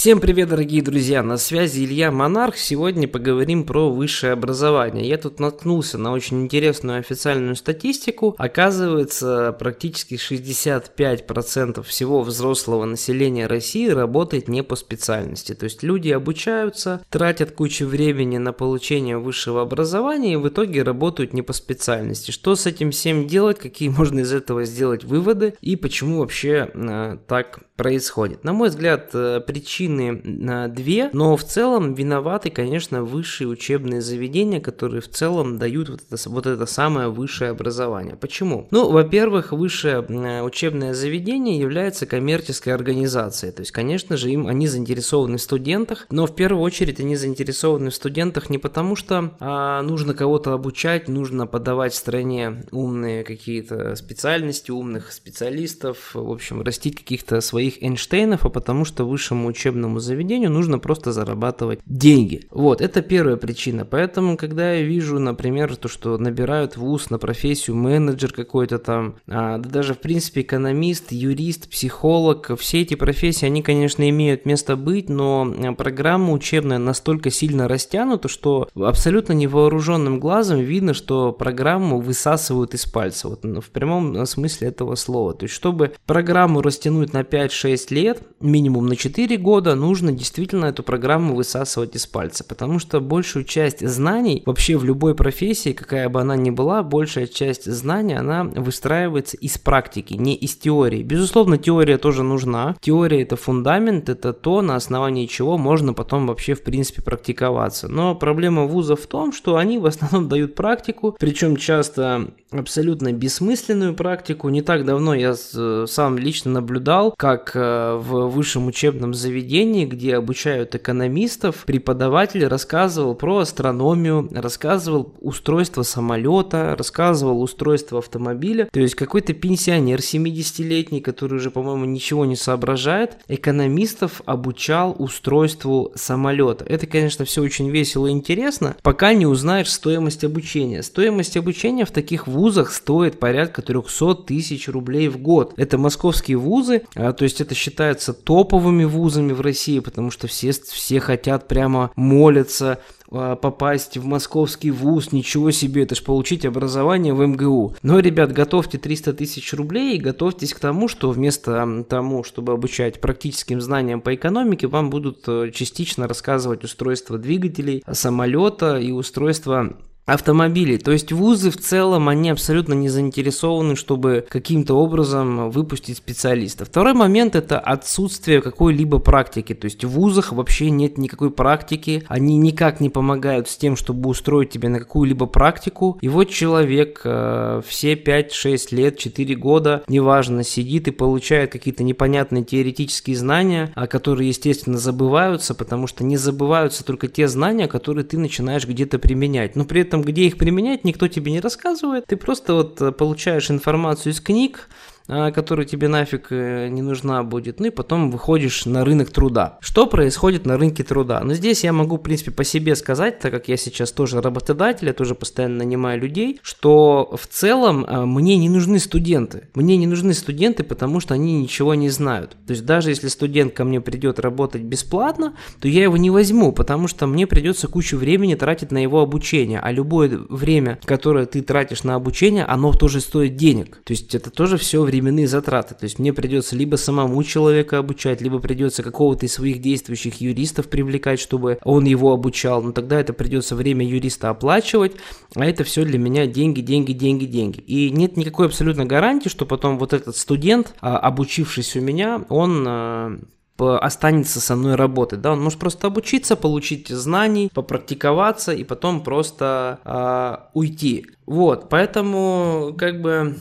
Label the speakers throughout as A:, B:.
A: Всем привет, дорогие друзья! На связи Илья Монарх. Сегодня поговорим про высшее образование. Я тут наткнулся на очень интересную официальную статистику. Оказывается, практически 65% всего взрослого населения России работает не по специальности. То есть люди обучаются, тратят кучу времени на получение высшего образования и в итоге работают не по специальности. Что с этим всем делать, какие можно из этого сделать выводы и почему вообще э, так происходит? На мой взгляд, э, причины на две, но в целом виноваты, конечно, высшие учебные заведения, которые в целом дают вот это, вот это самое высшее образование. Почему? Ну, во-первых, высшее учебное заведение является коммерческой организацией, то есть, конечно же, им они заинтересованы в студентах, но в первую очередь они заинтересованы в студентах не потому, что а, нужно кого-то обучать, нужно подавать стране умные какие-то специальности, умных специалистов, в общем, растить каких-то своих Эйнштейнов, а потому что высшему учебному заведению нужно просто зарабатывать деньги. Вот, это первая причина. Поэтому, когда я вижу, например, то, что набирают вуз на профессию менеджер какой-то там, а, да даже, в принципе, экономист, юрист, психолог, все эти профессии, они, конечно, имеют место быть, но а, программа учебная настолько сильно растянута, что абсолютно невооруженным глазом видно, что программу высасывают из пальца, вот ну, в прямом смысле этого слова. То есть, чтобы программу растянуть на 5-6 лет, минимум на 4 года, нужно действительно эту программу высасывать из пальца, потому что большую часть знаний вообще в любой профессии, какая бы она ни была, большая часть знаний, она выстраивается из практики, не из теории. Безусловно, теория тоже нужна. Теория это фундамент, это то, на основании чего можно потом вообще в принципе практиковаться. Но проблема вузов в том, что они в основном дают практику, причем часто абсолютно бессмысленную практику. Не так давно я сам лично наблюдал, как э, в высшем учебном заведении заведении, где обучают экономистов, преподаватель рассказывал про астрономию, рассказывал устройство самолета, рассказывал устройство автомобиля. То есть какой-то пенсионер 70-летний, который уже, по-моему, ничего не соображает, экономистов обучал устройству самолета. Это, конечно, все очень весело и интересно, пока не узнаешь стоимость обучения. Стоимость обучения в таких вузах стоит порядка 300 тысяч рублей в год. Это московские вузы, а, то есть это считается топовыми вузами в России, потому что все, все хотят прямо молятся а, попасть в московский вуз, ничего себе, это ж получить образование в МГУ. Но, ребят, готовьте 300 тысяч рублей и готовьтесь к тому, что вместо тому, чтобы обучать практическим знаниям по экономике, вам будут э, частично рассказывать устройство двигателей, самолета и устройство автомобилей. То есть вузы в целом, они абсолютно не заинтересованы, чтобы каким-то образом выпустить специалиста. Второй момент это отсутствие какой-либо практики. То есть в вузах вообще нет никакой практики, они никак не помогают с тем, чтобы устроить тебя на какую-либо практику. И вот человек э, все 5-6 лет, 4 года, неважно, сидит и получает какие-то непонятные теоретические знания, о которые, естественно, забываются, потому что не забываются только те знания, которые ты начинаешь где-то применять. Но при этом этом, где их применять, никто тебе не рассказывает. Ты просто вот э, получаешь информацию из книг, которая тебе нафиг э, не нужна будет, ну и потом выходишь на рынок труда. Что происходит на рынке труда? Ну здесь я могу, в принципе, по себе сказать, так как я сейчас тоже работодатель, я тоже постоянно нанимаю людей, что в целом а, мне не нужны студенты. Мне не нужны студенты, потому что они ничего не знают. То есть даже если студент ко мне придет работать бесплатно, то я его не возьму, потому что мне придется кучу времени тратить на его обучение, а любое время, которое ты тратишь на обучение, оно тоже стоит денег. То есть это тоже все время временные затраты. То есть мне придется либо самому человека обучать, либо придется какого-то из своих действующих юристов привлекать, чтобы он его обучал. Но тогда это придется время юриста оплачивать, а это все для меня деньги, деньги, деньги, деньги. И нет никакой абсолютно гарантии, что потом вот этот студент, а, обучившись у меня, он а, останется со мной работать, да, он может просто обучиться, получить знаний, попрактиковаться и потом просто э, уйти. Вот, поэтому как бы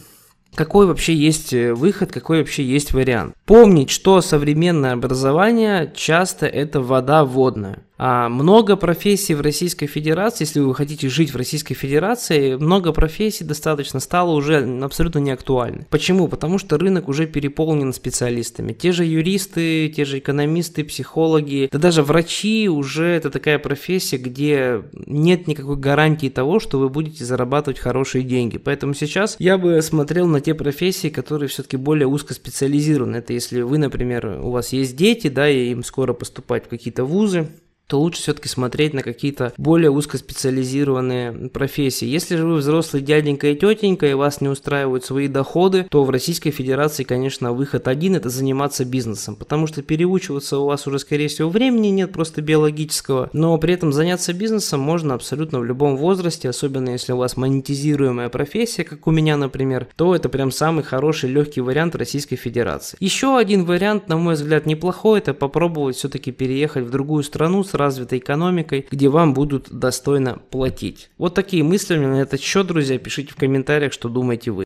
A: какой вообще есть э, выход, какой вообще есть вариант. Помнить, что современное образование часто это вода водная. А много профессий в Российской Федерации, если вы хотите жить в Российской Федерации, много профессий достаточно стало уже абсолютно неактуальны. Почему? Потому что рынок уже переполнен специалистами. Те же юристы, те же экономисты, психологи, да даже врачи уже это такая профессия, где нет никакой гарантии того, что вы будете зарабатывать хорошие деньги. Поэтому сейчас я бы смотрел на те профессии, которые все-таки более узкоспециализированы. Это если вы, например, у вас есть дети, да, и им скоро поступать в какие-то вузы, то лучше все-таки смотреть на какие-то более узкоспециализированные профессии. Если же вы взрослый дяденька и тетенька, и вас не устраивают свои доходы, то в Российской Федерации, конечно, выход один – это заниматься бизнесом, потому что переучиваться у вас уже, скорее всего, времени нет, просто биологического, но при этом заняться бизнесом можно абсолютно в любом возрасте, особенно если у вас монетизируемая профессия, как у меня, например, то это прям самый хороший, легкий вариант Российской Федерации. Еще один вариант, на мой взгляд, неплохой, это попробовать все-таки переехать в другую страну с развитой экономикой, где вам будут достойно платить. Вот такие мысли на этот счет, друзья. Пишите в комментариях, что думаете вы.